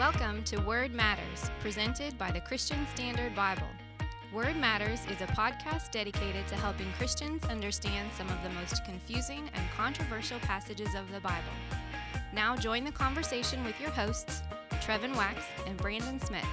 Welcome to Word Matters, presented by the Christian Standard Bible. Word Matters is a podcast dedicated to helping Christians understand some of the most confusing and controversial passages of the Bible. Now join the conversation with your hosts, Trevin Wax and Brandon Smith.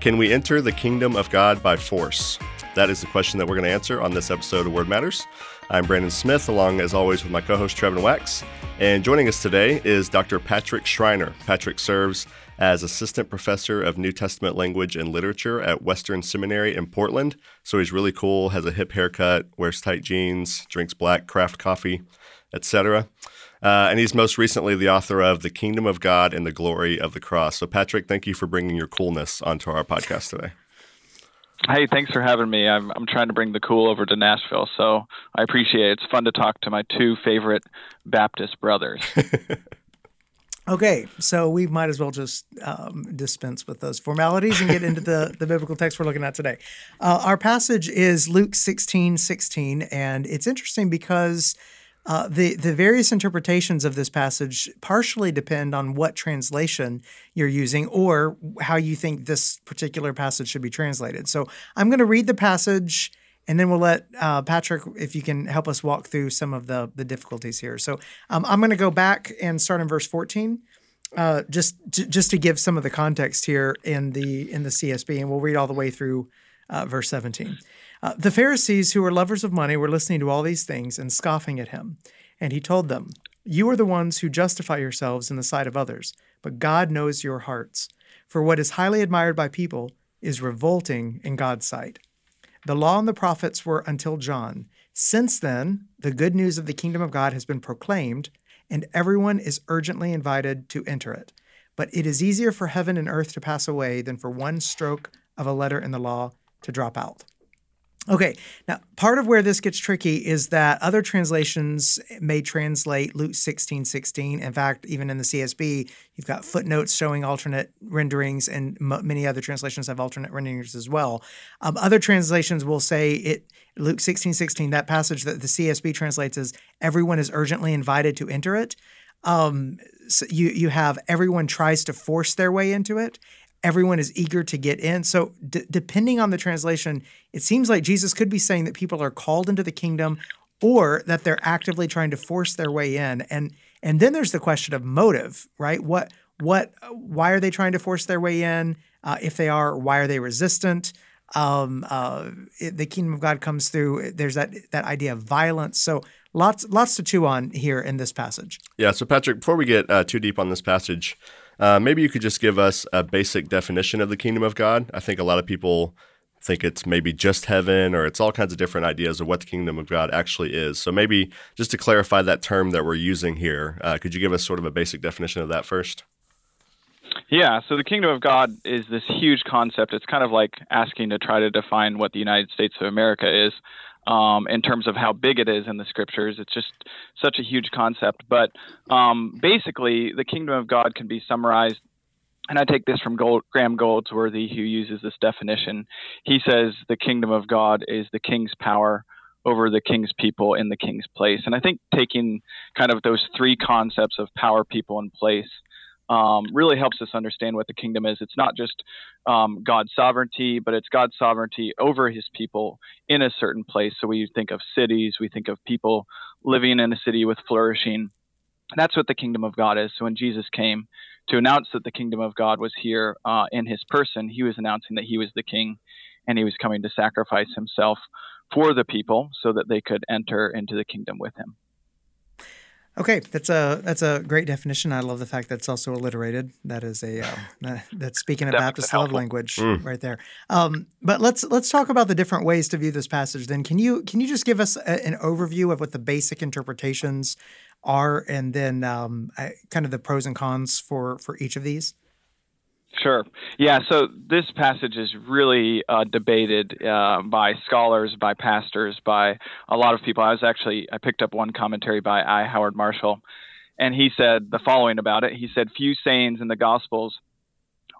Can we enter the kingdom of God by force? That is the question that we're going to answer on this episode of Word Matters. I'm Brandon Smith, along as always with my co host Trevin Wax. And joining us today is Dr. Patrick Schreiner. Patrick serves as Assistant Professor of New Testament Language and Literature at Western Seminary in Portland. So he's really cool, has a hip haircut, wears tight jeans, drinks black craft coffee, etc. Uh, and he's most recently the author of The Kingdom of God and the Glory of the Cross. So, Patrick, thank you for bringing your coolness onto our podcast today. Hey, thanks for having me. I'm I'm trying to bring the cool over to Nashville, so I appreciate it. It's fun to talk to my two favorite Baptist brothers. okay, so we might as well just um, dispense with those formalities and get into the, the biblical text we're looking at today. Uh, our passage is Luke 16, 16, and it's interesting because uh, the the various interpretations of this passage partially depend on what translation you're using or how you think this particular passage should be translated. So I'm going to read the passage, and then we'll let uh, Patrick, if you can help us walk through some of the the difficulties here. So um, I'm going to go back and start in verse 14. Uh, just to, just to give some of the context here in the in the CSB, and we'll read all the way through uh, verse 17. Uh, the Pharisees, who were lovers of money, were listening to all these things and scoffing at him. And he told them, You are the ones who justify yourselves in the sight of others, but God knows your hearts. For what is highly admired by people is revolting in God's sight. The law and the prophets were until John. Since then, the good news of the kingdom of God has been proclaimed, and everyone is urgently invited to enter it. But it is easier for heaven and earth to pass away than for one stroke of a letter in the law to drop out. Okay, now part of where this gets tricky is that other translations may translate Luke 16 16. In fact, even in the CSB, you've got footnotes showing alternate renderings, and m- many other translations have alternate renderings as well. Um, other translations will say it Luke 16 16, that passage that the CSB translates as everyone is urgently invited to enter it. Um, so you, you have everyone tries to force their way into it, everyone is eager to get in. So, d- depending on the translation, it seems like Jesus could be saying that people are called into the kingdom or that they're actively trying to force their way in. And and then there's the question of motive, right? What what why are they trying to force their way in? Uh, if they are, why are they resistant? Um, uh, it, the kingdom of God comes through. There's that that idea of violence. So lots lots to chew on here in this passage. Yeah. So Patrick, before we get uh, too deep on this passage, uh, maybe you could just give us a basic definition of the kingdom of God. I think a lot of people think it's maybe just heaven or it's all kinds of different ideas of what the kingdom of God actually is. So maybe just to clarify that term that we're using here, uh, could you give us sort of a basic definition of that first? Yeah, so the kingdom of God is this huge concept. It's kind of like asking to try to define what the United States of America is um, in terms of how big it is in the scriptures. It's just such a huge concept. But um, basically, the kingdom of God can be summarized. And I take this from Gold, Graham Goldsworthy, who uses this definition. He says the kingdom of God is the king's power over the king's people in the king's place. And I think taking kind of those three concepts of power, people, and place um, really helps us understand what the kingdom is. It's not just um, God's sovereignty, but it's God's sovereignty over his people in a certain place. So we think of cities, we think of people living in a city with flourishing. That's what the kingdom of God is. So when Jesus came to announce that the kingdom of God was here uh, in his person, he was announcing that he was the king and he was coming to sacrifice himself for the people so that they could enter into the kingdom with him. Okay, that's a that's a great definition. I love the fact that it's also alliterated. That is a uh, that's speaking a Baptist love language mm. right there. Um, but let's let's talk about the different ways to view this passage. Then, can you can you just give us a, an overview of what the basic interpretations are, and then um, kind of the pros and cons for for each of these? Sure. Yeah. So this passage is really uh, debated uh, by scholars, by pastors, by a lot of people. I was actually I picked up one commentary by I. Howard Marshall, and he said the following about it. He said, "Few sayings in the Gospels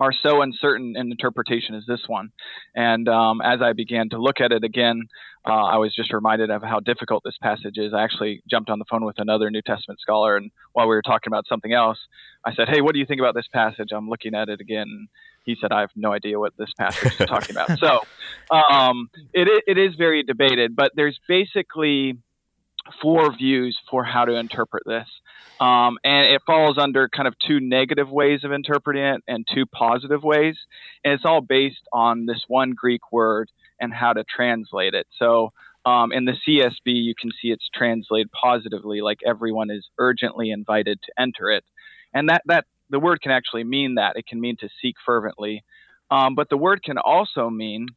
are so uncertain in interpretation as this one. And um, as I began to look at it again, uh, I was just reminded of how difficult this passage is. I actually jumped on the phone with another New Testament scholar, and while we were talking about something else, I said, "Hey, what do you think about this passage?" I'm looking at it again. He said, "I have no idea what this passage is talking about." So um, it it is very debated, but there's basically four views for how to interpret this. Um, and it falls under kind of two negative ways of interpreting it and two positive ways. And it's all based on this one Greek word and how to translate it. So um, in the CSB, you can see it's translated positively, like everyone is urgently invited to enter it. And that, that the word can actually mean that. It can mean to seek fervently. Um, but the word can also mean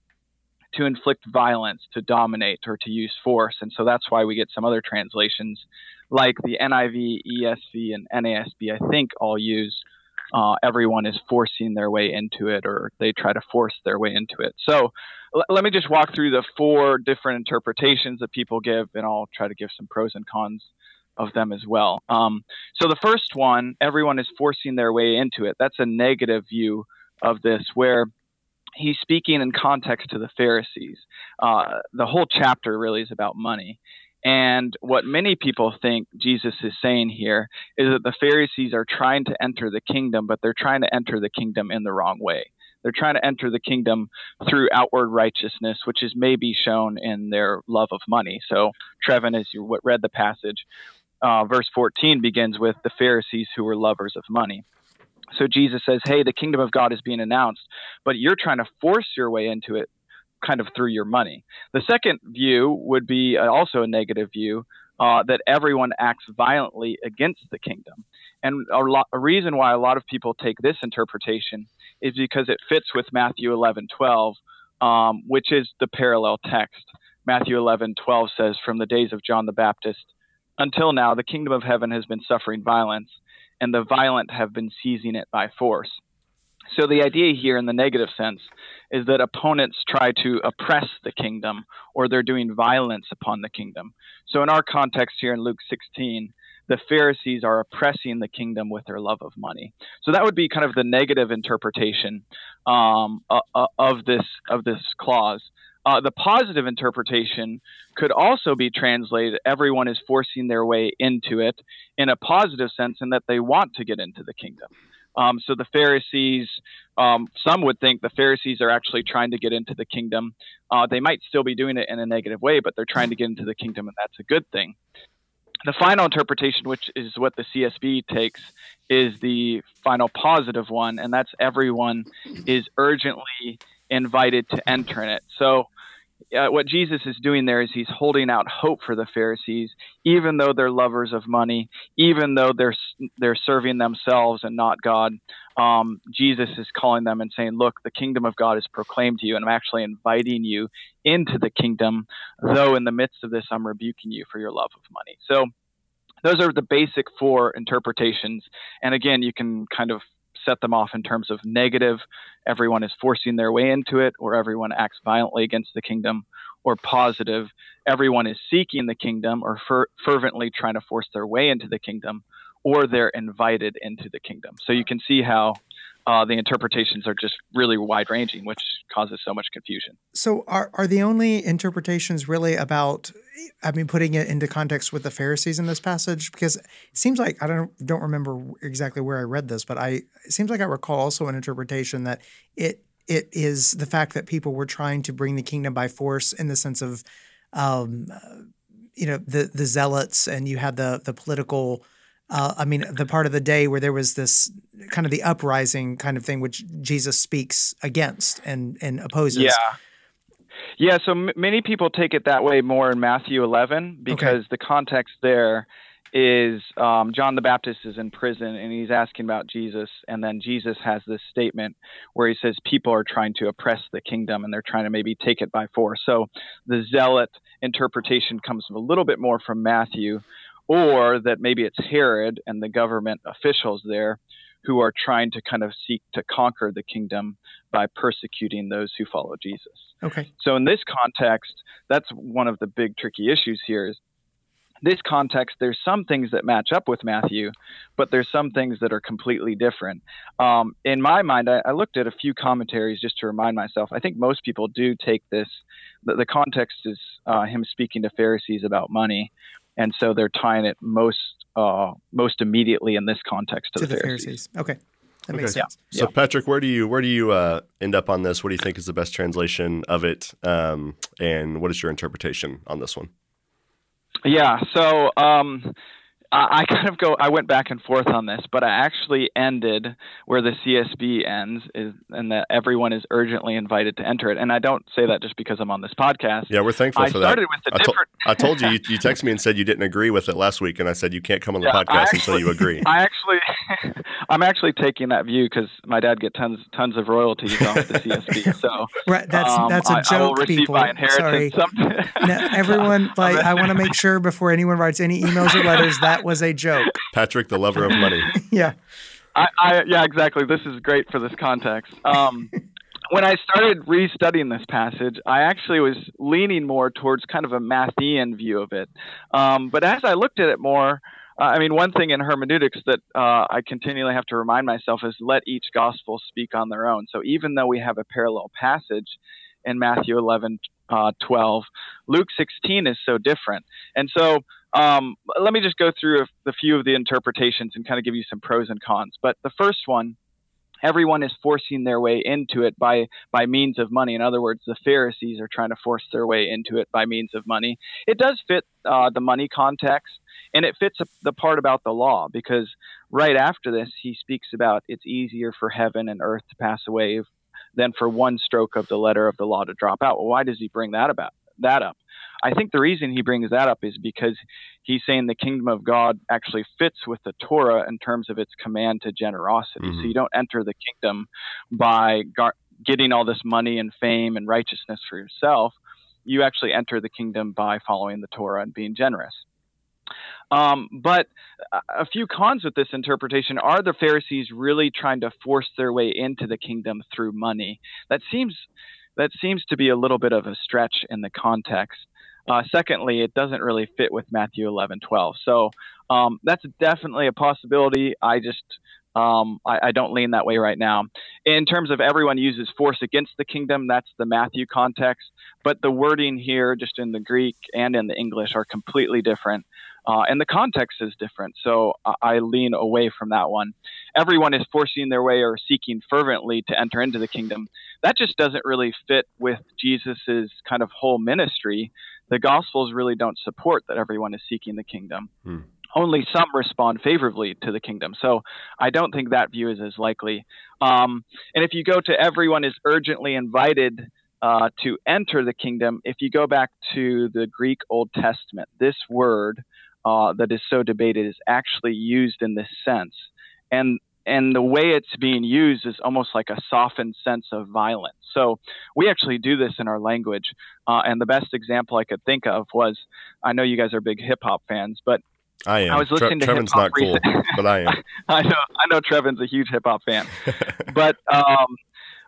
to inflict violence, to dominate, or to use force. And so that's why we get some other translations like the NIV, ESV, and NASB, I think all use uh, everyone is forcing their way into it or they try to force their way into it. So l- let me just walk through the four different interpretations that people give, and I'll try to give some pros and cons of them as well. Um, so the first one, everyone is forcing their way into it. That's a negative view of this, where he's speaking in context to the Pharisees. Uh, the whole chapter really is about money. And what many people think Jesus is saying here is that the Pharisees are trying to enter the kingdom, but they're trying to enter the kingdom in the wrong way. They're trying to enter the kingdom through outward righteousness, which is maybe shown in their love of money. So, Trevin, as you read the passage, uh, verse 14 begins with the Pharisees who were lovers of money. So Jesus says, Hey, the kingdom of God is being announced, but you're trying to force your way into it kind of through your money. The second view would be uh, also a negative view uh, that everyone acts violently against the kingdom. And a, lo- a, reason why a lot of people take this interpretation is because it fits with Matthew 11 12, um, which is the parallel text. Matthew 11 12 says, From the days of John the Baptist until now, the kingdom of heaven has been suffering violence, and the violent have been seizing it by force. So the idea here, in the negative sense, is that opponents try to oppress the kingdom or they're doing violence upon the kingdom. So in our context here in Luke 16, the Pharisees are oppressing the kingdom with their love of money. So that would be kind of the negative interpretation um, uh, of this of this clause. Uh, the positive interpretation could also be translated everyone is forcing their way into it in a positive sense in that they want to get into the kingdom. Um, so the Pharisees, um, some would think the Pharisees are actually trying to get into the kingdom. Uh, they might still be doing it in a negative way, but they're trying to get into the kingdom, and that's a good thing. The final interpretation, which is what the CSB takes, is the final positive one, and that's everyone is urgently invited to enter in it. So uh, what Jesus is doing there is he's holding out hope for the Pharisees, even though they're lovers of money, even though they're they're serving themselves and not God. Um, Jesus is calling them and saying, "Look, the kingdom of God is proclaimed to you, and I'm actually inviting you into the kingdom. Though in the midst of this, I'm rebuking you for your love of money." So. Those are the basic four interpretations. And again, you can kind of set them off in terms of negative, everyone is forcing their way into it, or everyone acts violently against the kingdom, or positive, everyone is seeking the kingdom or fer- fervently trying to force their way into the kingdom, or they're invited into the kingdom. So you can see how uh, the interpretations are just really wide ranging, which causes so much confusion. So, are, are the only interpretations really about, I mean, putting it into context with the Pharisees in this passage? Because it seems like, I don't, don't remember exactly where I read this, but I, it seems like I recall also an interpretation that it it is the fact that people were trying to bring the kingdom by force in the sense of, um, you know, the the zealots, and you had the the political uh, I mean, the part of the day where there was this kind of the uprising kind of thing, which Jesus speaks against and and opposes. Yeah. Yeah, so m- many people take it that way more in Matthew 11 because okay. the context there is um, John the Baptist is in prison and he's asking about Jesus, and then Jesus has this statement where he says people are trying to oppress the kingdom and they're trying to maybe take it by force. So the zealot interpretation comes a little bit more from Matthew, or that maybe it's Herod and the government officials there who are trying to kind of seek to conquer the kingdom by persecuting those who follow Jesus. Okay. So in this context, that's one of the big tricky issues here is this context, there's some things that match up with Matthew, but there's some things that are completely different. Um, in my mind, I, I, looked at a few commentaries just to remind myself. I think most people do take this. The, the context is uh, him speaking to Pharisees about money, and so they're tying it most uh, most immediately in this context to, to the, the Pharisees. Pharisees. Okay. That makes okay. sense. Yeah. So, Patrick, where do you where do you uh, end up on this? What do you think is the best translation of it, um, and what is your interpretation on this one? Yeah. So um, I, kind of go. I went back and forth on this, but I actually ended where the CSB ends, is and that everyone is urgently invited to enter it. And I don't say that just because I'm on this podcast. Yeah, we're thankful I for started that. with a I, to- different. I told you, you, you texted me and said you didn't agree with it last week, and I said you can't come on the Yeah, podcast actually- until you agree. I actually, I'm actually taking that view because my dad gets tons tons of royalties off the CSB. So Right. That's um, that's a I, I will joke, receive people. my inheritance. Sorry. some- Now, everyone, like, I want to make sure before anyone writes any emails or letters, that was a joke. Patrick, the lover of money. Yeah. I, I yeah, exactly. This is great for this context. Um, when I started restudying this passage, I actually was leaning more towards kind of a Matthean view of it. Um, but as I looked at it more, uh, I mean, one thing in hermeneutics that uh, I continually have to remind myself is let each gospel speak on their own. So even though we have a parallel passage in Matthew 11, uh, 12, Luke 16 is so different. And so um, let me just go through a, a few of the interpretations and kind of give you some pros and cons. But the first one, everyone is forcing their way into it by by means of money. In other words, the Pharisees are trying to force their way into it by means of money. It does fit uh, the money context, and it fits the part about the law because right after this, he speaks about it's easier for heaven and earth to pass away than for one stroke of the letter of the law to drop out. Well, why does he bring that about that up? I think the reason he brings that up is because he's saying the kingdom of God actually fits with the Torah in terms of its command to generosity. Mhm. So you don't enter the kingdom by gar- getting all this money and fame and righteousness for yourself. You actually enter the kingdom by following the Torah and being generous. Um, but a- a few cons with this interpretation are the Pharisees really trying to force their way into the kingdom through money. That seems that seems to be a little bit of a stretch in the context. Uh, secondly, it doesn't really fit with Matthew 11, 12. So um, that's definitely a possibility. I just um, I, I don't lean that way right now. In terms of everyone uses force against the kingdom, that's the Matthew context. But the wording here, just in the Greek and in the English, are completely different. Uh, and the context is different. So I, I lean away from that one. Everyone is forcing their way or seeking fervently to enter into the kingdom. That just doesn't really fit with Jesus's kind of whole ministry. The Gospels really don't support that everyone is seeking the kingdom. Hmm. Only some respond favorably to the kingdom. So I don't think that view is as likely. Um, and if you go to everyone is urgently invited uh, to enter the kingdom, if you go back to the Greek Old Testament, this word uh, that is so debated is actually used in this sense. And and the way it's being used is almost like a softened sense of violence. So we actually do this in our language. Uh, and the best example I could think of was I know you guys are big hip hop fans, but I am. I was listening to Trevin's not cool, but I am. I know I know Trevin's a huge hip hop fan, but um,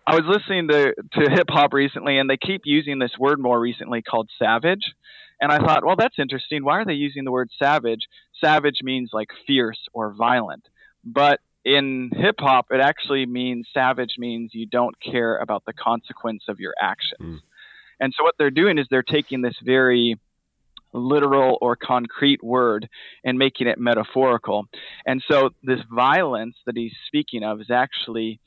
I was listening to to hip hop recently, and they keep using this word more recently called savage, and I thought, well, that's interesting. Why are they using the word savage? Savage means like fierce or violent, but in hip hop, it actually means savage means you don't care about the consequence of your actions. Mm. And so what they're doing is they're taking this very literal or concrete word and making it metaphorical. And so this violence that he's speaking of is actually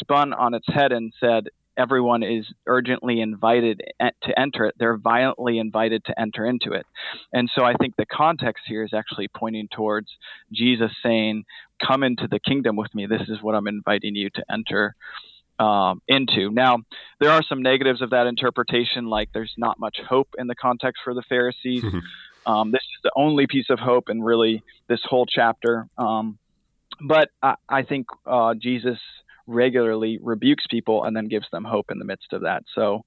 spun on its head and said everyone is urgently invited to enter it. They're violently invited to enter into it. And so I think the context here is actually pointing towards Jesus saying, Come into the kingdom with me. This is what I'm inviting you to enter. Um, into now, there are some negatives of that interpretation, like there's not much hope in the context for the Pharisees. Um, this is the only piece of hope in really this whole chapter. Um, but I, I think uh, Jesus regularly rebukes people and then gives them hope in the midst of that. So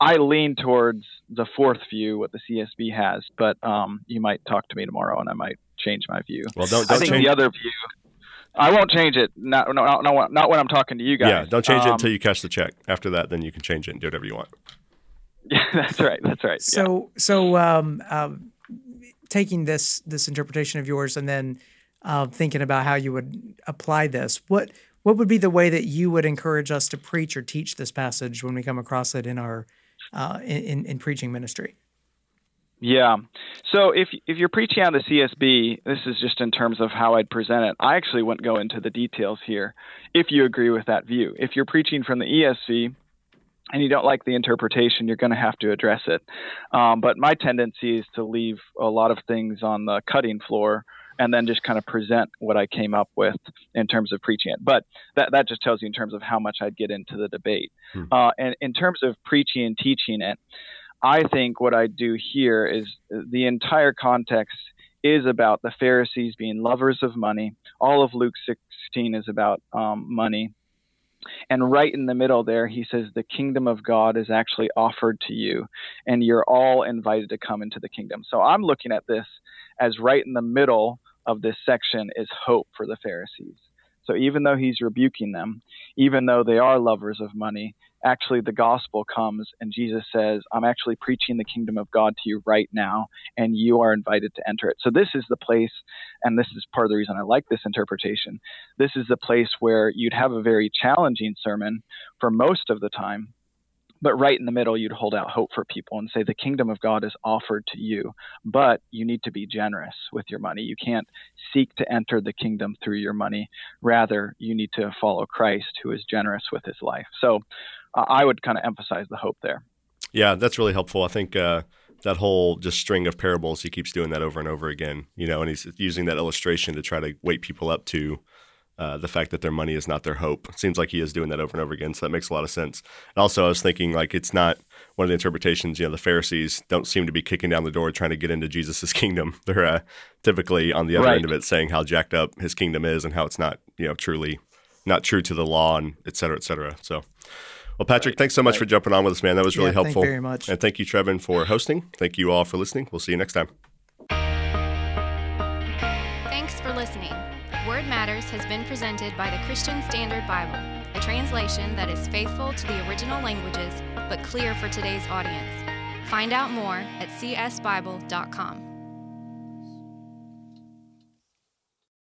I lean towards the fourth view, what the CSB has, but um, you might talk to me tomorrow and I might change my view. Well, don't I don't think change. the other view, I won't change it. Not, no, no, no, not when I'm talking to you guys. Yeah, don't change it Um, until you cash the check. After that, then you can change it and do whatever you want. Yeah, that's right. That's right. yeah. So, so um, um, taking this this interpretation of yours and then uh, thinking about how you would apply this, what what would be the way that you would encourage us to preach or teach this passage when we come across it in our uh, in, in preaching ministry? Yeah. So if if you're preaching on the CSB, this is just in terms of how I'd present it. I actually wouldn't go into the details here if you agree with that view. If you're preaching from the ESV and you don't like the interpretation, you're going to have to address it. Um, but my tendency is to leave a lot of things on the cutting floor and then just kind of present what I came up with in terms of preaching it. But that, that just tells you in terms of how much I'd get into the debate. Hmm. Uh, and in terms of preaching and teaching it, I think what I do here is the entire context is about the Pharisees being lovers of money. All of Luke 16 is about um, money. And right in the middle there, he says, The kingdom of God is actually offered to you, and you're all invited to come into the kingdom. So I'm looking at this as right in the middle of this section is hope for the Pharisees. So even though he's rebuking them, even though they are lovers of money, actually the gospel comes and Jesus says, I'm actually preaching the kingdom of God to you right now, and you are invited to enter it. So this is the place, and this is part of the reason I like this interpretation. This is the place where you'd have a very challenging sermon for most of the time but right in the middle, you'd hold out hope for people and say, the kingdom of God is offered to you, but you need to be generous with your money. You can't seek to enter the kingdom through your money. Rather, you need to follow Christ, who is generous with his life. So uh, I would kind of emphasize the hope there. Yeah, that's really helpful. I think uh, that whole just string of parables, he keeps doing that over and over again, you know, and he's using that illustration to try to wake people up to uh, the fact that their money is not their hope. It seems like he is doing that over and over again, so that makes a lot of sense. And also, I was thinking like it's not one of the interpretations. You know, the Pharisees don't seem to be kicking down the door trying to get into Jesus's kingdom. They're uh, typically on the other right. end of it, saying how jacked up his kingdom is and how it's not, you know, truly not true to the law and et cetera, et cetera. So. Well, Patrick, right. thanks so much right. for jumping on with us, man. That was really yeah, helpful. Thank you very much. And thank you, Trevin, for hosting. Thank you all for listening. We'll see you next time. Thanks for listening. Word Matters has been presented by the Christian Standard Bible, a translation that is faithful to the original languages but clear for today's audience. Find out more at csbible.com.